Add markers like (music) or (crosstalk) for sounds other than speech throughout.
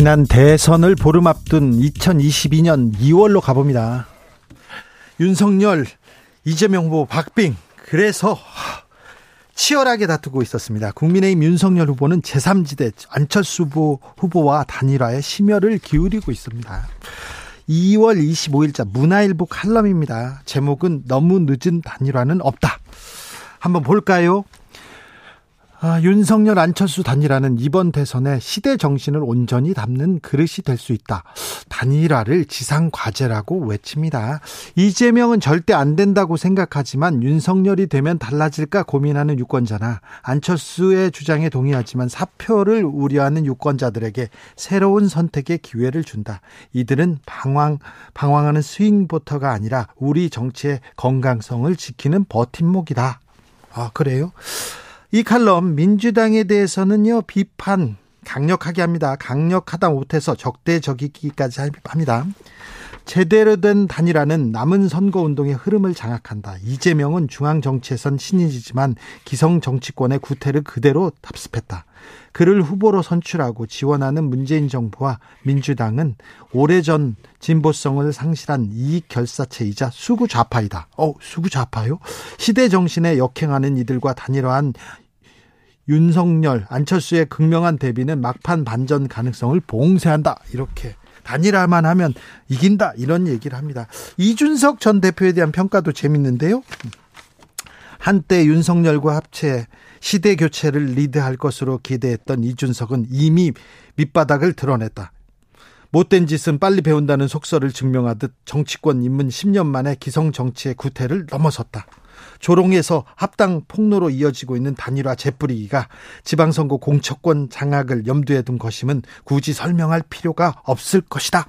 지난 대선을 보름 앞둔 2022년 2월로 가봅니다. 윤석열, 이재명 후보, 박빙 그래서 치열하게 다투고 있었습니다. 국민의힘 윤석열 후보는 제3지대 안철수 후보, 와 단일화에 심혈을 기울이고 있습니다. 2월 25일자 문화일보 칼럼입니다. 제목은 너무 늦은 단일화는 없다. 한번 볼까요? 아, 윤석열 안철수 단일화는 이번 대선에 시대 정신을 온전히 담는 그릇이 될 수 있다. 단일화를 지상 과제라고 외칩니다. 이재명은 절대 안 된다고 생각하지만 윤석열이 되면 달라질까 고민하는 유권자나 안철수의 주장에 동의하지만 사표를 우려하는 유권자들에게 새로운 선택의 기회를 준다. 이들은 방황 방황하는 스윙보터가 아니라 우리 정치의 건강성을 지키는 버팀목이다. 아, 그래요? 이 칼럼 민주당에 대해서는요 비판 강력하게 합니다. 강력하다 못해서 적대적이기까지 합니다. 제대로 된 단일화는 남은 선거 운동의 흐름을 장악한다. 이재명은 중앙 정치에선 신인이지만 기성 정치권의 구태를 그대로 답습했다. 그를 후보로 선출하고 지원하는 문재인 정부와 민주당은 오래전 진보성을 상실한 이익 결사체이자 수구 좌파이다. 어, 수구 좌파요? 시대 정신에 역행하는 이들과 단일화한 윤석열, 안철수의 극명한 대비는 막판 반전 가능성을 봉쇄한다. 이렇게 단일화만 하면 이긴다. 이런 얘기를 합니다. 이준석 전 대표에 대한 평가도 재밌는데요. 한때 윤석열과 합체 시대 교체를 리드할 것으로 기대했던 이준석은 이미 밑바닥을 드러냈다. 못된 짓은 빨리 배운다는 속설을 증명하듯 정치권 입문 10년 만에 기성 정치의 구태를 넘어섰다. 조롱에서 합당 폭로로 이어지고 있는 단일화 재뿌리기가 지방선거 공천권 장악을 염두에 둔 것임은 굳이 설명할 필요가 없을 것이다.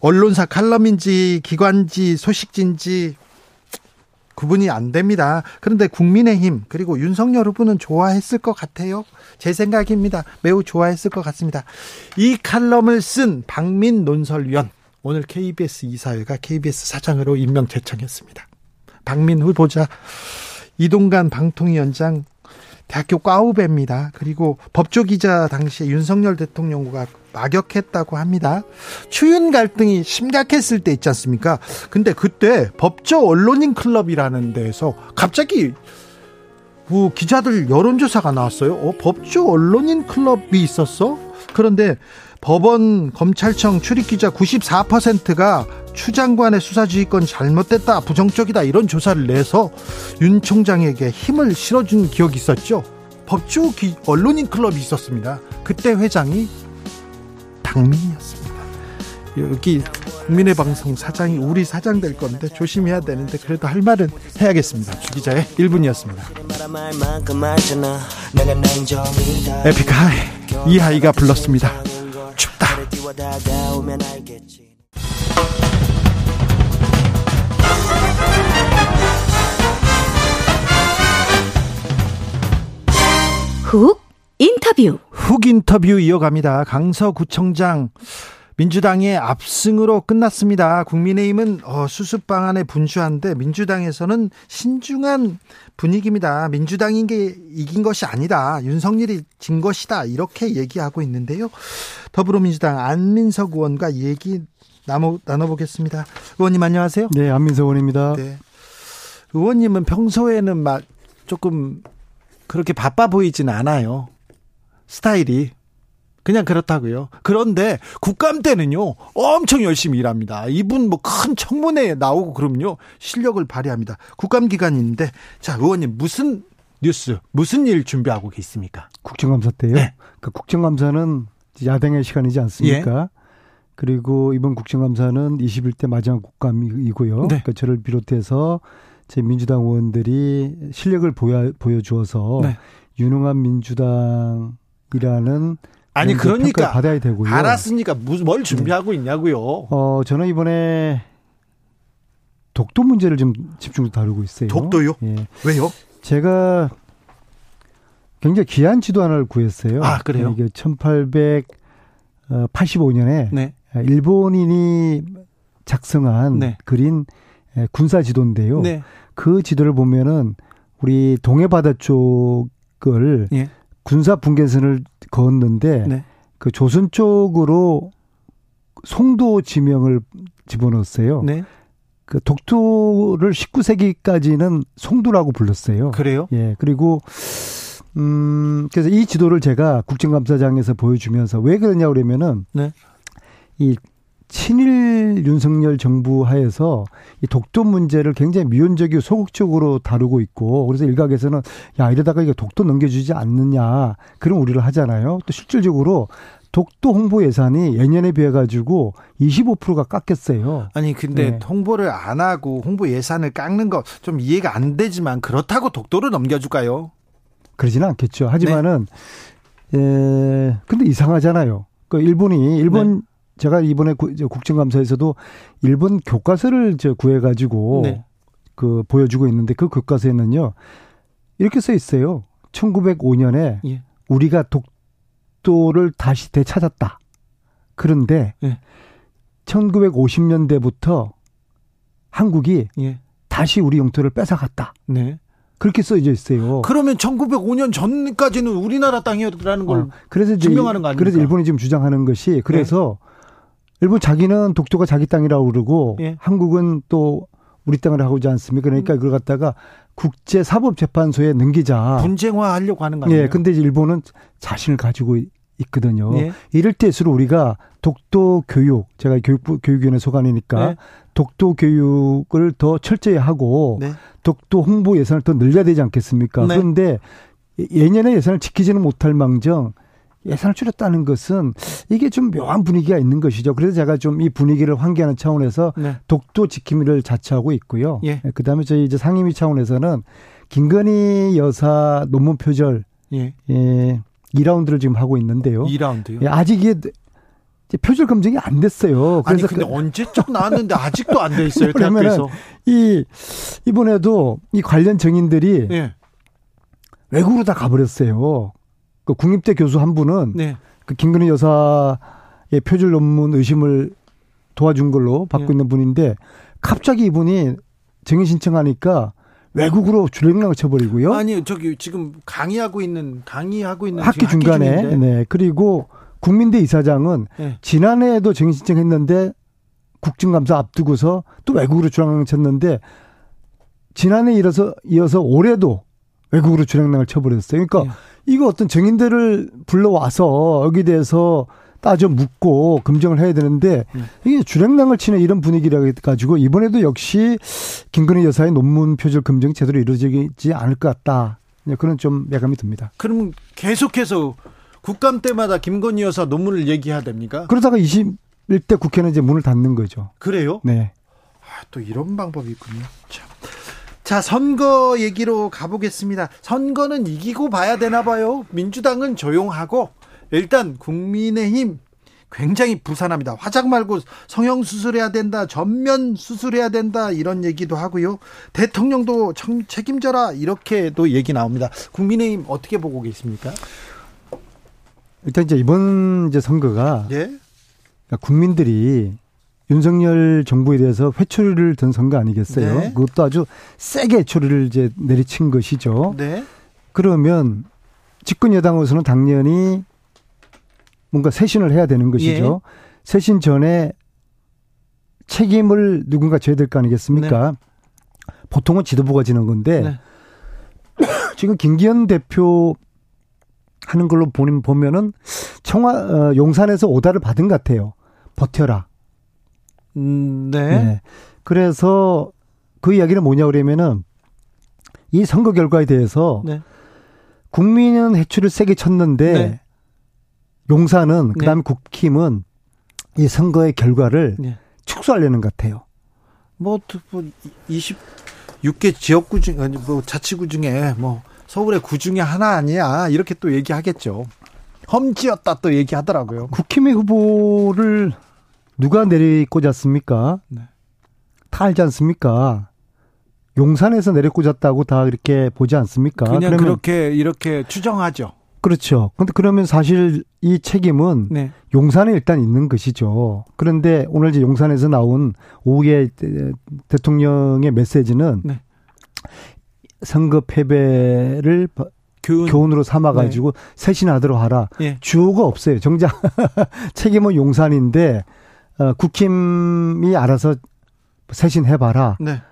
언론사 칼럼인지 기관지 소식진지 구분이 안 됩니다. 그런데 국민의힘 그리고 윤석열 후보는 좋아했을 것 같아요. 제 생각입니다. 매우 좋아했을 것 같습니다. 이 칼럼을 쓴 박민 논설위원 오늘 KBS 이사회가 KBS 사장으로 임명 제청했습니다. 박민 후보자 이동관 방통위원장 대학교 과후배입니다. 그리고 법조기자 당시에 윤석열 대통령과 막역했다고 합니다. 추윤 갈등이 심각했을 때 있지 않습니까? 근데 그때 법조 언론인 클럽이라는 데에서 갑자기 뭐 기자들 여론조사가 나왔어요. 어, 법조 언론인 클럽이 있었어? 그런데 법원 검찰청 출입기자 94%가 추 장관의 수사지휘권 잘못됐다 부정적이다 이런 조사를 내서 윤 총장에게 힘을 실어준 기억이 있었죠. 법조 언론인 클럽이 있었습니다. 그때 회장이 박민이었습니다. 여기 국민의 방송 사장이 우리 사장 될 건데 조심해야 되는데 그래도 할 말은 해야겠습니다. 주기자의 1분이었습니다. 에픽하이 이하이가 불렀습니다 춥다 훅 인터뷰. 훅 인터뷰 이어갑니다. 강서구청장 민주당의 압승으로 끝났습니다. 국민의힘은 어, 수습 방안에 분주한데 민주당에서는 신중한 분위기입니다. 민주당인 게 이긴 것이 아니다. 윤석열이 진 것이다. 이렇게 얘기하고 있는데요. 더불어민주당 안민석 의원과 얘기 나눠, 나눠보겠습니다. 의원님 안녕하세요. 네, 안민석 의원입니다. 네. 의원님은 평소에는 막 조금 그렇게 바빠 보이진 않아요. 스타일이. 그냥 그렇다고요. 그런데 국감 때는요, 엄청 열심히 일합니다. 이분 뭐 큰 청문회에 나오고 그럼요, 실력을 발휘합니다. 국감 기간인데, 자, 의원님, 무슨 뉴스, 무슨 일 준비하고 계십니까? 국정감사 때요? 네. 그 국정감사는 야당의 시간이지 않습니까? 예. 그리고 이번 국정감사는 21대 마지막 국감이고요. 네. 그러니까 저를 비롯해서 제 민주당 의원들이 실력을 보여 보여주어서 네. 유능한 민주당이라는 아니 그러니까 받아야 되고요. 알았으니까 무슨 뭘 준비하고 네. 있냐고요. 어 저는 이번에 독도 문제를 좀 집중해서 다루고 있어요. 독도요? 예. 왜요? 제가 굉장히 귀한 지도 하나를 구했어요. 아 그래요? 이게 1885년에 네. 일본인이 작성한 네. 그린 군사 지도인데요. 네. 그 지도를 보면은 우리 동해 바다 쪽을 예. 군사 분계선을 그었는데 네. 그 조선 쪽으로 송도 지명을 집어넣었어요. 네. 그 독도를 19세기까지는 송도라고 불렀어요. 그래요? 예. 그리고 음 그래서 이 지도를 제가 국정감사장에서 보여주면서 왜 그러냐 그러면은 네. 이 친일 윤석열 정부 하에서 이 독도 문제를 굉장히 미온적이고 소극적으로 다루고 있고 그래서 일각에서는 야 이러다가 이거 독도 넘겨주지 않느냐 그런 우려를 하잖아요. 또 실질적으로 독도 홍보 예산이 예년에 비해 가지고 25%가 깎였어요. 아니 근데 네. 홍보를 안 하고 홍보 예산을 깎는 거 좀 이해가 안 되지만 그렇다고 독도를 넘겨줄까요? 그러지는 않겠죠. 하지만은 네. 에 근데 이상하잖아요. 그 일본이 일본 네. 제가 이번에 국정감사에서도 일본 교과서를 저 구해가지고 네. 그 보여주고 있는데 그 교과서에는요 이렇게 써 있어요. 1905년에 예. 우리가 독도를 다시 되찾았다. 그런데 예. 1950년대부터 한국이 예. 다시 우리 영토를 뺏어갔다. 네. 그렇게 써져 있어요. 그러면 1905년 전까지는 우리나라 땅이었다는 걸 어, 그래서 증명하는 거 아닙니까? 그래서 일본이 지금 주장하는 것이 그래서 네. 일본 자기는 독도가 자기 땅이라고 그러고 예. 한국은 또 우리 땅을 하고있지 않습니까? 그러니까 음. 그걸 갖다가 국제 사법 재판소에 넘기자. 분쟁화 하려고 하는 거 아니에요? 예. 근데 일본은 자신을 가지고 있거든요. 예. 이럴 때일수록 우리가 독도 교육, 제가 교육부 교육위원회 소관이니까 네. 독도 교육을 더 철저히 하고 네. 독도 홍보 예산을 더 늘려야 되지 않겠습니까? 네. 그런데 예년의 예산을 지키지는 못할 망정 예산을 줄였다는 것은 이게 좀 묘한 분위기가 있는 것이죠. 그래서 제가 좀 이 분위기를 환기하는 차원에서 네. 독도 지킴이를 자처하고 있고요. 예. 예. 그다음에 저희 이제 상임위 차원에서는 김건희 여사 논문 표절 예. 예 2라운드를 지금 하고 있는데요. 2라운드요? 예, 아직 이게 표절 검증이 안 됐어요. 그래서 아니 근데 그, 언제적 나왔는데 아직도 안 돼 있어요. 대학교에서. 이 이번에도 이 관련 정인들이 예. 외국으로 다 가버렸어요. 그 국립대 교수 한 분은 네. 그 김건희 여사의 표절 논문 의심을 도와준 걸로 받고 네. 있는 분인데 갑자기 이분이 증인 신청하니까 외국으로 주행랑을 쳐버리고요. 아니 저기 지금 강의하고 있는 강의하고 있는 학기 중간에 학기 네 그리고 국민대 이사장은 네. 지난해에도 증인 신청했는데 국정감사 앞두고서 또 외국으로 주행랑 쳤는데 지난해 이어서 이어서 올해도 외국으로 주행랑을 쳐버렸어요. 그러니까 네. 이거 어떤 증인들을 불러와서 여기 대해서 따져 묻고 검증을 해야 되는데 네. 이게 주랭랑을 치는 이런 분위기라 가지고 이번에도 역시 김건희 여사의 논문 표절 검증 제대로 이루어지지 않을 것 같다. 그런 좀 예감이 듭니다. 그럼 계속해서 국감 때마다 김건희 여사 논문을 얘기해야 됩니까? 그러다가 21대 국회는 이제 문을 닫는 거죠. 그래요? 네. 아, 또 이런 방법이 있군요. 참. 자, 선거 얘기로 가보겠습니다. 선거는 이기고 봐야 되나 봐요. 민주당은 조용하고 일단 국민의힘 굉장히 부산합니다. 화장 말고 성형 수술해야 된다, 전면 수술해야 된다 이런 얘기도 하고요. 대통령도 청, 책임져라 이렇게도 얘기 나옵니다. 국민의힘 어떻게 보고 계십니까? 일단 이제 이번 이제 선거가 예? 국민들이 윤석열 정부에 대해서 회초리를 든 선거 아니겠어요? 네. 그것도 아주 세게 회초리를 이제 내리친 것이죠. 네. 그러면 집권 여당으로서는 당연히 뭔가 쇄신을 해야 되는 것이죠. 예. 쇄신 전에 책임을 누군가 져야 될 거 아니겠습니까? 네. 보통은 지도부가 지는 건데 네. (clears throat) 지금 김기현 대표 하는 걸로 보면은 청와 어, 용산에서 오다를 받은 것 같아요. 버텨라. 음, 네. 네. 그래서 그 이야기는 뭐냐 그러면은 이 선거 결과에 대해서 네. 국민은 해초를 세게 쳤는데 네. 그다음에 네. 국힘은 이 선거의 결과를 네. 축소하려는 것 같아요. 뭐, 뭐 26개 지역구 중 아니 뭐 자치구 중에 뭐 서울의 구 중에 하나 아니야 이렇게 또 얘기하겠죠. 험지였다 또 얘기하더라고요. 국힘의 후보를 누가 내리꽂았습니까? 네. 다 알지 않습니까? 용산에서 내려꽂았다고 다 이렇게 보지 않습니까? 그냥 그러면 그렇게 이렇게 추정하죠. 그렇죠. 근데 그러면 사실 이 책임은 네. 용산에 일단 있는 것이죠. 그런데 오늘 이제 용산에서 나온 오후에 대통령의 메시지는 네. 선거 패배를 교훈. 으로 삼아가지고 네. 쇄신하도록 하라. 예. 주어가 없어요. 정작 (laughs) 책임은 용산인데 어, 국힘이 알아서 쇄신해봐라. 네.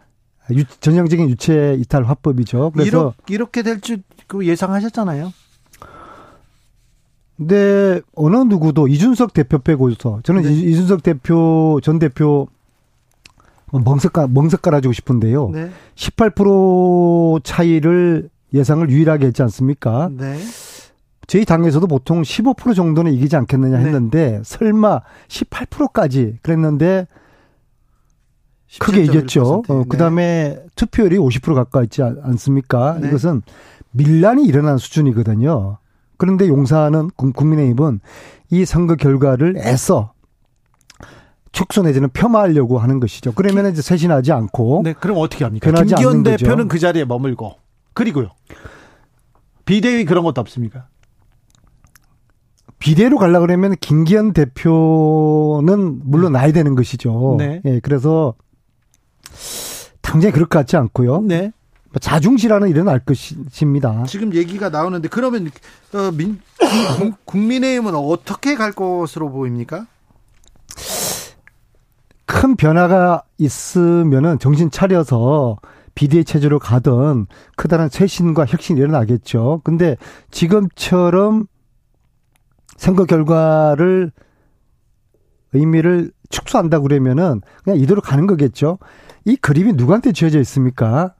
유, 전형적인 유체 이탈 화법이죠. 그래서 이렇게, 이렇게 될줄 그 예상하셨잖아요. 근데 어느 누구도 이준석 대표 빼고서 저는 네. 이준석 대표 전 대표 멍석가 멍석 깔아주고 싶은데요. 네. 18% 차이를 예상을 유일하게 했지 않습니까? 네. 저희 당에서도 보통 15% 정도는 이기지 않겠느냐 네. 했는데 네. 설마 18%까지 그랬는데 크게 이겼죠. 어, 그다음에 네. 투표율이 50% 가까이 있지 않습니까? 네. 이것은 밀란이 일어난 수준이거든요. 그런데 용사는 국민의힘은 이 선거 결과를 애써 축소 내지는 폄하하려고 하는 것이죠. 그러면 이제 쇄신하지 않고. 네, 그럼 어떻게 합니까? 김기현 대표는 그 자리에 머물고. 그리고요. 비대위 그런 것도 없습니까? 비대로 가려 그러면 김기현 대표는 물론 나야 되는 것이죠. 네. 예, 그래서 당장에 그럴 것 같지 않고요. 네. 뭐 자중실화는 일어날 것입니다. 지금 얘기가 나오는데 그러면 어, 민, 국민의힘은 어떻게 갈 것으로 보입니까? 큰 변화가 있으면은 정신 차려서 비대위 체제로 가던 크다란 쇄신과 혁신이 일어나겠죠. 근데 지금처럼 선거 결과를 의미를 축소한다 그러면은 그냥 이대로 가는 거겠죠. 이 그림이 누구한테 지어져 있습니까?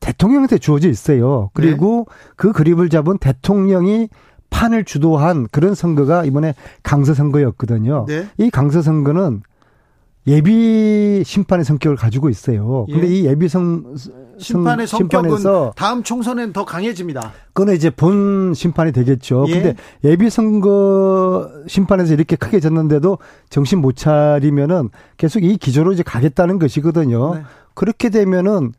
대통령한테 주어져 있어요. 그리고 네. 그 그립을 잡은 대통령이 판을 주도한 그런 선거가 이번에 강서 선거였거든요. 네. 이 강서 선거는 예비 심판의 성격을 가지고 있어요. 근데 예. 이 예비 성 심판의 성격은 심판에서 다음 총선엔 더 강해집니다. 그거는 이제 본 심판이 되겠죠. 예. 근데 예비 선거 심판에서 이렇게 크게 졌는데도 정신 못 차리면은 계속 이 기조로 이제 가겠다는 것이거든요. 네. 그렇게 되면은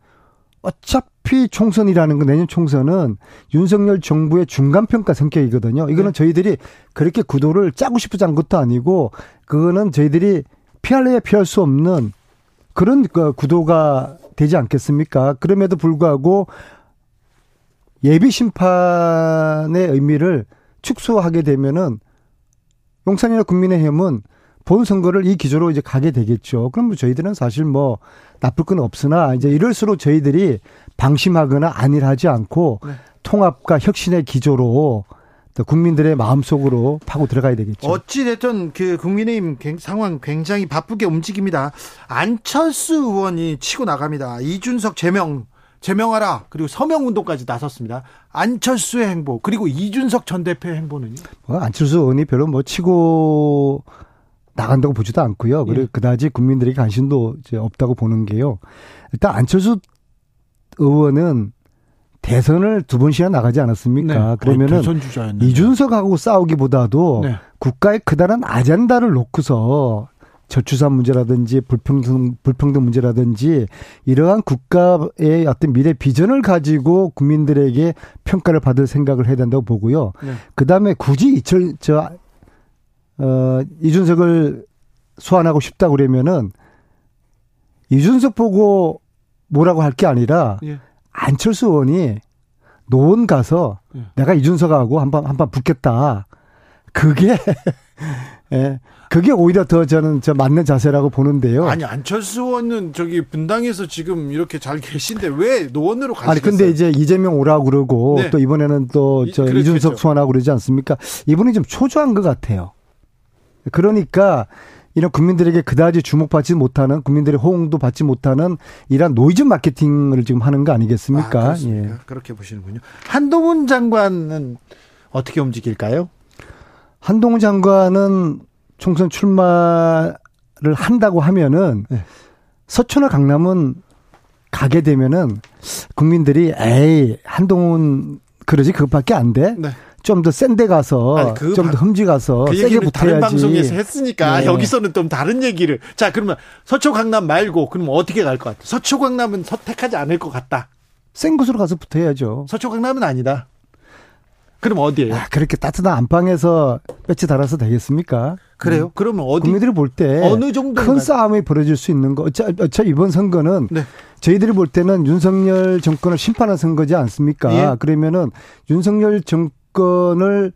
어차피 총선이라는 건 내년 총선은 윤석열 정부의 중간 평가 성격이거든요. 이거는 네. 저희들이 그렇게 구도를 짜고 싶어서 한 것도 아니고 그거는 저희들이 피할래야 피할 수 없는 그런 그 구도가 되지 않겠습니까? 그럼에도 불구하고 예비 심판의 의미를 축소하게 되면은 용산이나 국민의힘은 본 선거를 이 기조로 이제 가게 되겠죠. 그럼 뭐 저희들은 사실 뭐 나쁠 건 없으나 이제 이럴수록 저희들이 방심하거나 안일하지 않고 네. 통합과 혁신의 기조로 국민들의 마음속으로 파고 들어가야 되겠죠. 어찌됐든 그 국민의힘 상황 굉장히 바쁘게 움직입니다. 안철수 의원이 치고 나갑니다. 이준석 제명 제명하라 그리고 서명 운동까지 나섰습니다. 안철수의 행보 그리고 이준석 전 대표의 행보는요? 뭐 안철수 의원이 별로 뭐 치고 나간다고 보지도 않고요. 그리고 예. 그다지 국민들에게 관심도 이제 없다고 보는 게요. 일단 안철수 의원은 대선을 두 번씩이나 나가지 않았습니까? 네. 그러면은 이준석하고 싸우기보다도 네. 국가의 크다란 아젠다를 놓고서 저출산 문제라든지 불평등 불평등 문제라든지 이러한 국가의 어떤 미래 비전을 가지고 국민들에게 평가를 받을 생각을 해야 된다고 보고요. 네. 그다음에 굳이 이철 저 어, 이준석을 소환하고 싶다 그러면은 이준석 보고 뭐라고 할 게 아니라 예. 안철수 의원이 노원 가서 예. 내가 이준석하고 한번 한번 붙겠다. 그게 (laughs) 예. 그게 오히려 더 저는 저 맞는 자세라고 보는데요. 아니 안철수 의원은 저기 분당에서 지금 이렇게 잘 계신데 왜 노원으로 가시겠어요? 아니 근데 이제 이재명 오라고 그러고 네. 또 이번에는 또 저 이준석 소환하고 그러지 않습니까? 이분이 좀 초조한 것 같아요. 그러니까 이런 국민들에게 그다지 주목받지 못하는 국민들의 호응도 받지 못하는 이런 노이즈 마케팅을 지금 하는 거 아니겠습니까? 아, 예. 그렇게 보시는군요. 한동훈 장관은 어떻게 움직일까요? 한동훈 장관은 총선 출마를 한다고 하면은 네. 서초나 강남은 가게 되면은 국민들이 에이 한동훈 그러지 그것밖에 안 돼. 네. 좀 더 센데 가서 좀더 흠지 가서 그 세게 붙어야지. 다른 방송에서 했으니까 네. 여기서는 좀 다른 얘기를. 자 그러면 서초 강남 말고 그럼 어떻게 갈 것 같아? 서초 강남은 선택하지 않을 것 같다. 센 곳으로 가서 붙어야죠. 서초 강남은 아니다. 그럼 어디에요? 아, 그렇게 따뜻한 안방에서 배치 달아서 되겠습니까? 그래요? 음. 그러면 어디? 국민들이 볼 때 어느 정도 큰 싸움이 벌어질 수 있는 거. 어차, 어차 이번 선거는 네. 저희들이 볼 때는 윤석열 정권을 심판한 선거지 않습니까? 예. 그러면은 윤석열 정권 을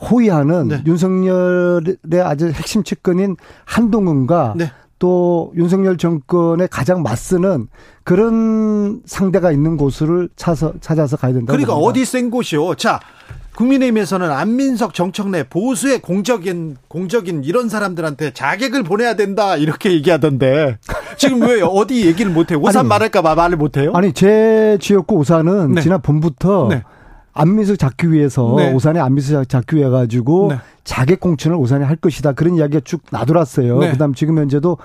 호위하는 네. 윤석열의 아주 핵심 측근인 한동훈과 네. 또 윤석열 정권에 가장 맞서는 그런 상대가 있는 곳을 찾아서, 찾아서 가야 된다. 그러니까 봅니다. 어디 센 곳이요? 자, 국민의힘에서는 안민석, 정청래 보수의 공적인 공적인 이런 사람들한테 자객을 보내야 된다 이렇게 얘기하던데 지금 왜 어디 얘기를 못해요? (laughs) 오산 말할까봐 말을 못해요? 아니 제 지역구 오산은 네. 지난 봄부터 네. 안민석 잡기 위해서 네. 오산에 안민석 잡기 위해 가지고 네. 자객 공천을 오산에 할 것이다 그런 이야기가 쭉 나돌았어요. 네. 그다음 지금 현재도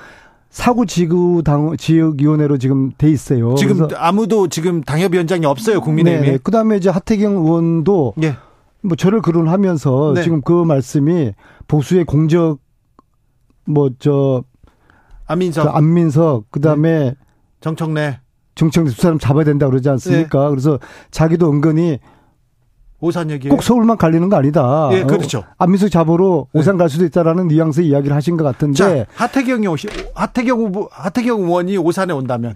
사구 지구 당 지역 위원회로 지금 돼 있어요. 지금 아무도 지금 당협위원장이 없어요 국민의힘에. 네. 그다음에 이제 하태경 의원도 네. 뭐 저를 거론하면서 네. 지금 그 말씀이 보수의 공적 뭐 저 안민석 안민석 그다음에 네. 정청래 정청래 두 사람 잡아야 된다 그러지 않습니까? 네. 그래서 자기도 은근히 오산 얘기 꼭 서울만 갈리는 거 아니다. 예, 그렇죠. 어, 안민석 잡으러 네. 오산 갈 수도 있다라는 뉘앙스 이야기를 하신 것 같은데. 자, 하태경이 오시 하태경 후보 하태경 의원이 오산에 온다면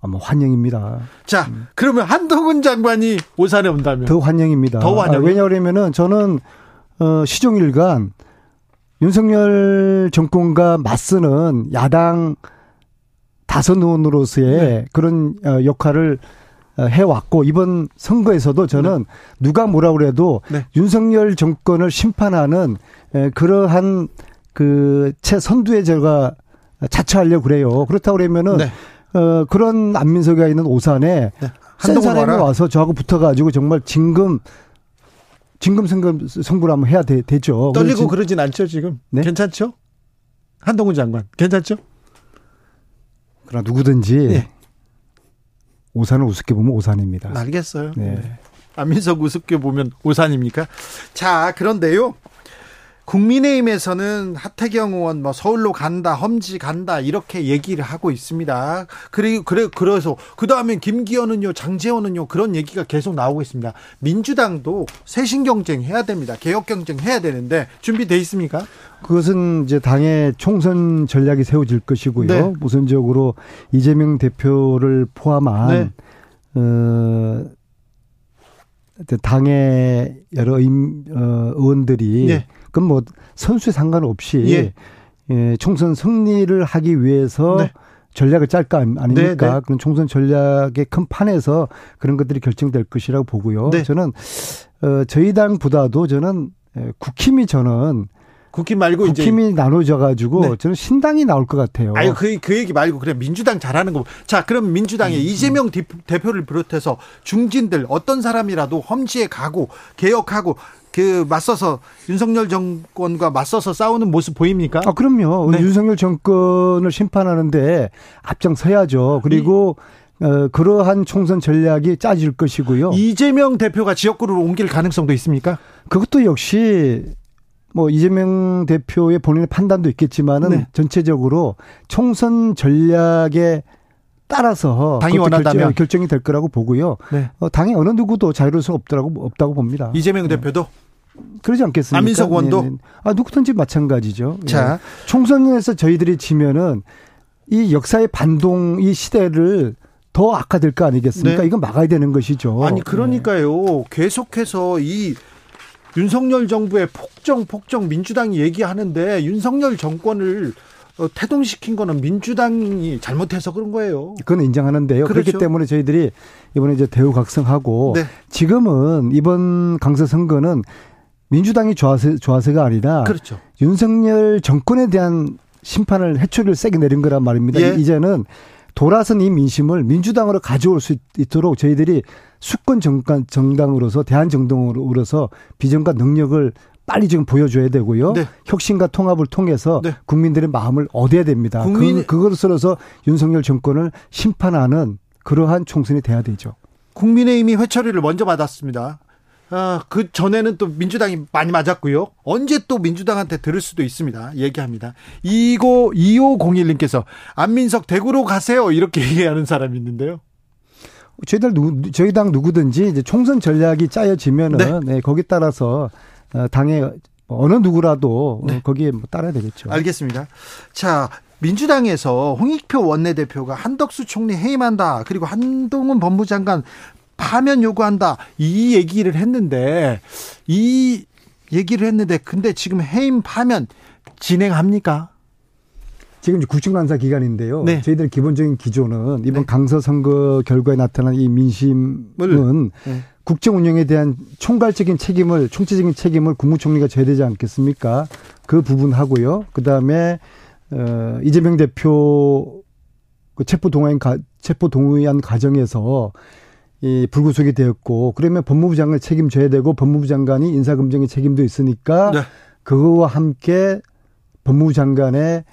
아, 뭐 환영입니다. 자, 음. 그러면 한동훈 장관이 오산에 온다면 더 환영입니다. 더 환영. 아, 왜냐하면은 저는 어, 시종일관 윤석열 정권과 맞서는 야당 다선 의원으로서의 네. 그런 어, 역할을 어, 해왔고 이번 선거에서도 저는 네. 누가 뭐라 그래도 네. 윤석열 정권을 심판하는 그러한 그 최선두에 제가 자처하려고 그래요. 그렇다고 그러면은 네. 어, 그런 안민석이가 있는 오산에 네. 센 사람이 와서 저하고 붙어가지고 정말 진금 진금 승금 승부를 한번 해야 되, 죠 떨리고 그러진 않죠 지금. 네? 괜찮죠? 한동훈 장관 괜찮죠? 그러나 누구든지 네. 오산을 우습게 보면 오산입니다. 알겠어요. 네. 안민석 우습게 보면 오산입니까? 자 그런데요. 국민의힘에서는 하태경 의원 뭐 서울로 간다, 험지 간다 이렇게 얘기를 하고 있습니다. 그리고 그래 그래서 그 다음에 김기현은요, 장재원은요 그런 얘기가 계속 나오고 있습니다. 민주당도 쇄신 경쟁 해야 됩니다. 개혁 경쟁 해야 되는데 준비돼 있습니까? 그것은 이제 당의 총선 전략이 세워질 것이고요. 네. 우선적으로 이재명 대표를 포함한 네. 어. 당의 여러 임, 어, 의원들이 네. 그건 뭐 선수에 상관없이 예. 예, 총선 승리를 하기 위해서 네. 전략을 짤까 아닙니까? 네, 네. 그런 총선 전략의 큰 판에서 그런 것들이 결정될 것이라고 보고요. 네. 저는 어 저희 당보다도 저는 예, 국힘이 저는 국힘 말고 국힘이 나눠져 가지고 네. 저는 신당이 나올 것 같아요. 아유 그, 그 얘기 말고 그래 민주당 잘하는 거. 자 그럼 민주당의 음, 음. 이재명 대표를 비롯해서 중진들 어떤 사람이라도 험지에 가고 개혁하고 그 맞서서 윤석열 정권과 맞서서 싸우는 모습 보입니까? 아, 그럼요. 네. 윤석열 정권을 심판하는데 앞장서야죠. 그리고 어, 그러한 총선 전략이 짜질 것이고요. 이재명 대표가 지역구를 옮길 가능성도 있습니까? 그것도 역시 뭐 이재명 대표의 본인의 판단도 있겠지만은 네. 전체적으로 총선 전략에 따라서 당이 원한다면 결정, 이될 거라고 보고요. 네. 어, 당이 어느 누구도 자유로울 수 없더라고 없다고 봅니다. 이재명 대표도 그러지 않겠습니까? 안민석 의원도 네, 네. 아 누구든지 마찬가지죠. 자 네. 총선에서 저희들이 지면은 이 역사의 반동 이 시대를 더 악화될 거 아니겠습니까? 네. 이건 막아야 되는 것이죠. 아니 그러니까요. 네. 계속해서 이 윤석열 정부의 폭정 폭정 민주당이 얘기하는데 윤석열 정권을 어, 태동시킨 거는 민주당이 잘못해서 그런 거예요. 그건 인정하는데요. 그렇죠. 그렇기 때문에 저희들이 이번에 이제 대우각성하고 네. 지금은 이번 강서 선거는 민주당이 좋아서 좋아서가 아니라 그렇죠. 윤석열 정권에 대한 심판을 해초리를 세게 내린 거란 말입니다. 예. 이제는 돌아선 이 민심을 민주당으로 가져올 수 있도록 저희들이 수권 정당, 정당으로서 대한 정당으로서 비전과 능력을 빨리 지금 보여줘야 되고요. 네. 혁신과 통합을 통해서 네. 국민들의 마음을 얻어야 됩니다. 국민 그, 그것으로서 윤석열 정권을 심판하는 그러한 총선이 돼야 되죠. 국민의힘이 회처리를 먼저 받았습니다. 아, 그 전에는 또 민주당이 많이 맞았고요. 언제 또 민주당한테 들을 수도 있습니다. 얘기합니다. 이고 2501님께서 안민석 대구로 가세요. 이렇게 (laughs) 얘기하는 사람이 있는데요. 저희들 누, 저희 당 누구든지 이제 총선 전략이 짜여지면은 네. 네, 거기 따라서 어, 당의 어느 누구라도 네. 거기에 뭐 따라야 되겠죠. 알겠습니다. 자, 민주당에서 홍익표 원내대표가 한덕수 총리 해임한다. 그리고 한동훈 법무장관 파면 요구한다. 이 얘기를 했는데 이 얘기를 했는데 근데 지금 해임 파면 진행합니까? 지금 국정감사 기간인데요. 네. 저희들 기본적인 기조는 이번 네. 강서 선거 결과에 나타난 이 민심은 네. 국정 운영에 대한 총괄적인 책임을 총체적인 책임을 국무총리가 져야 되지 않겠습니까? 그 부분 하고요. 그다음에 어 이재명 대표 그 체포 동의안 체포 동의안 과정에서 이 불구속이 되었고 그러면 법무부 장관을 책임져야 되고 법무부 장관이 인사검증의 책임도 있으니까 네. 그거와 함께 법무부 장관의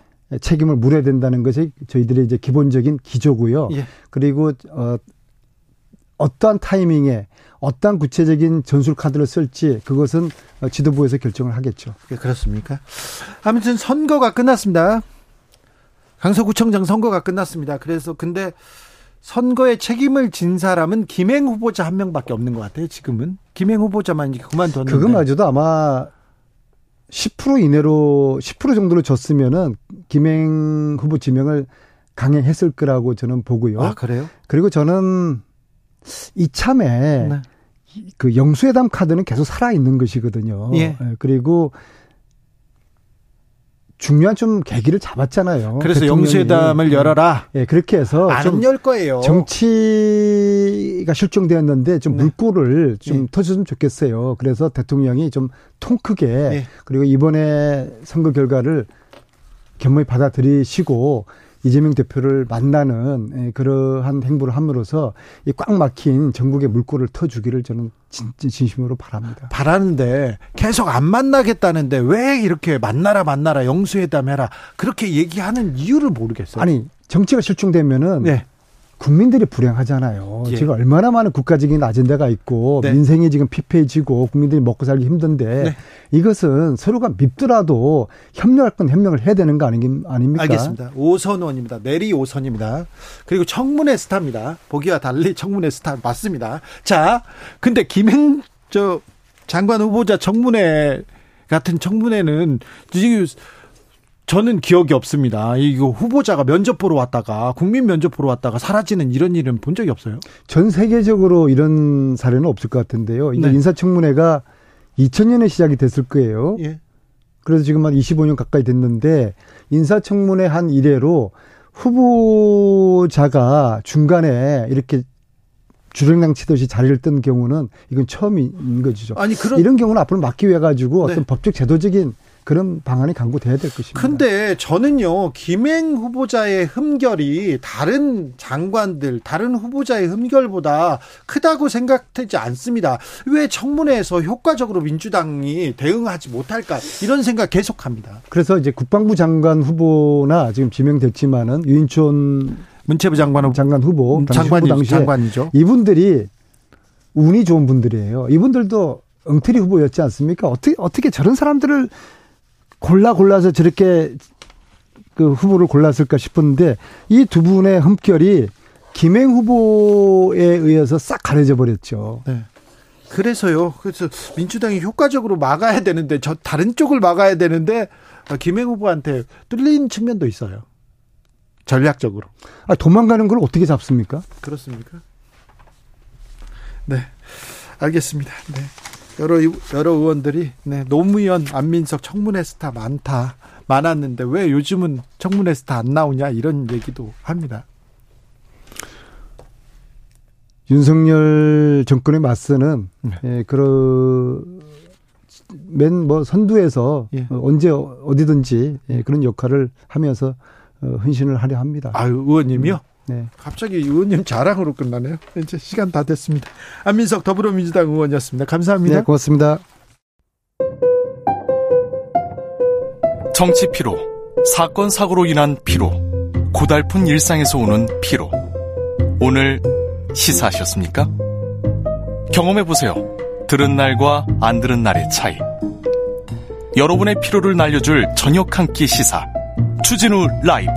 책임을 물어야 된다는 것이 저희들의 이제 기본적인 기조고요. 예. 그리고 어 어떠한 타이밍에 어떠한 구체적인 전술 카드를 쓸지 그것은 지도부에서 결정을 하겠죠. 네, 그렇습니까? 아무튼 선거가 끝났습니다. 강서구청장 선거가 끝났습니다. 그래서 근데 선거에 책임을 진 사람은 김행 후보자 한 명밖에 없는 것 같아요. 지금은 김행 후보자만 그만뒀는데 그거마저도 아마 10% 이내로 10% 정도로 졌으면은 김행 후보 지명을 강행했을 거라고 저는 보고요. 아 그래요? 그리고 저는 이참에 네. 그 영수회담 카드는 계속 살아 있는 것이거든요. 예. 예. 그리고 중요한 좀 계기를 잡았잖아요. 그래서 영수회담을 열어라. 예, 그렇게 해서 안열 거예요. 정치가 실종되었는데 좀 네. 물꼬를 좀 네. 터줬으면 좋겠어요. 그래서 대통령이 좀 통 크게 네. 그리고 이번에 선거 결과를 겸허히 받아들이시고 이재명 대표를 만나는 예, 그러한 행보를 함으로써 이 꽉 막힌 전국의 물꼬를 터주기를 저는 진, 진심으로 바랍니다. 바라는데 계속 안 만나겠다는데 왜 이렇게 만나라 만나라 영수회담 해라 그렇게 얘기하는 이유를 모르겠어요. 아니 정치가 실종되면은 네. 국민들이 불행하잖아요. 예. 지금 얼마나 많은 국가적인 아젠다가 있고 네. 민생이 지금 피폐해지고 국민들이 먹고 살기 힘든데 네. 이것은 서로가 밉더라도 협력할 건 협력을 해야 되는 거 아닙니까? 알겠습니다. 오선원입니다. 내리 오선입니다. 그리고 청문회 스타입니다. 보기와 달리 청문회 스타 맞습니다. 자, 근데 김행 저 장관 후보자 청문회 같은 청문회는 지금 저는 기억이 없습니다. 이거 후보자가 면접 보러 왔다가 국민 면접 보러 왔다가 사라지는 이런 일은 본 적이 없어요. 전 세계적으로 이런 사례는 없을 것 같은데요. 이제 네. 인사청문회가 2000년에 시작이 됐을 거예요. 예. 그래서 지금 한 25년 가까이 됐는데 인사청문회 한 이래로 후보자가 중간에 이렇게 주랭랑 치듯이 자리를 뜬 경우는 이건 처음인 거죠. 아니 그런 이런 경우는 앞으로 막기 위해 가지고 네. 어떤 법적 제도적인 그런 방안이 강구돼야 될 것입니다. 근데 저는요, 김행 후보자의 흠결이 다른 장관들, 다른 후보자의 흠결보다 크다고 생각되지 않습니다. 왜 청문회에서 효과적으로 민주당이 대응하지 못할까? 이런 생각 계속 합니다. 그래서 이제 국방부 장관 후보나 지금 지명됐지만은 유인촌 문체부 장관 후보, 장관 후보 장관이, 당시에 장관이죠. 이분들이 운이 좋은 분들이에요. 이분들도 엉터리 후보였지 않습니까? 어떻게 어떻게 저런 사람들을 골라 골라서 저렇게 그 후보를 골랐을까 싶었는데 이 두 분의 흠결이 김행 후보에 의해서 싹 가려져 버렸죠. 네. 그래서요. 그래서 민주당이 효과적으로 막아야 되는데 저 다른 쪽을 막아야 되는데 김행 후보한테 뚫린 측면도 있어요. 전략적으로. 아, 도망가는 걸 어떻게 잡습니까? 그렇습니까? 네. 알겠습니다. 네. 여러 여러 의원들이 네, 노무현 안민석 청문회 스타 많다 많았는데 왜 요즘은 청문회 스타 안 나오냐 이런 얘기도 합니다. 윤석열 정권에 맞서는 네. 예, 그런 맨뭐 선두에서 예. 언제 어디든지 예, 그런 역할을 하면서 어, 헌신을 하려 합니다. 아 의원님이요? 음. 네. 갑자기 의원님 자랑으로 끝나네요. 이제 시간 다 됐습니다. 안민석 더불어민주당 의원이었습니다. 감사합니다. 네, 고맙습니다. 정치 피로, 사건 사고로 인한 피로, 고달픈 일상에서 오는 피로. 오늘 시사하셨습니까? 경험해 보세요. 들은 날과 안 들은 날의 차이. 여러분의 피로를 날려줄 저녁 한 끼 시사. 추진우 라이브.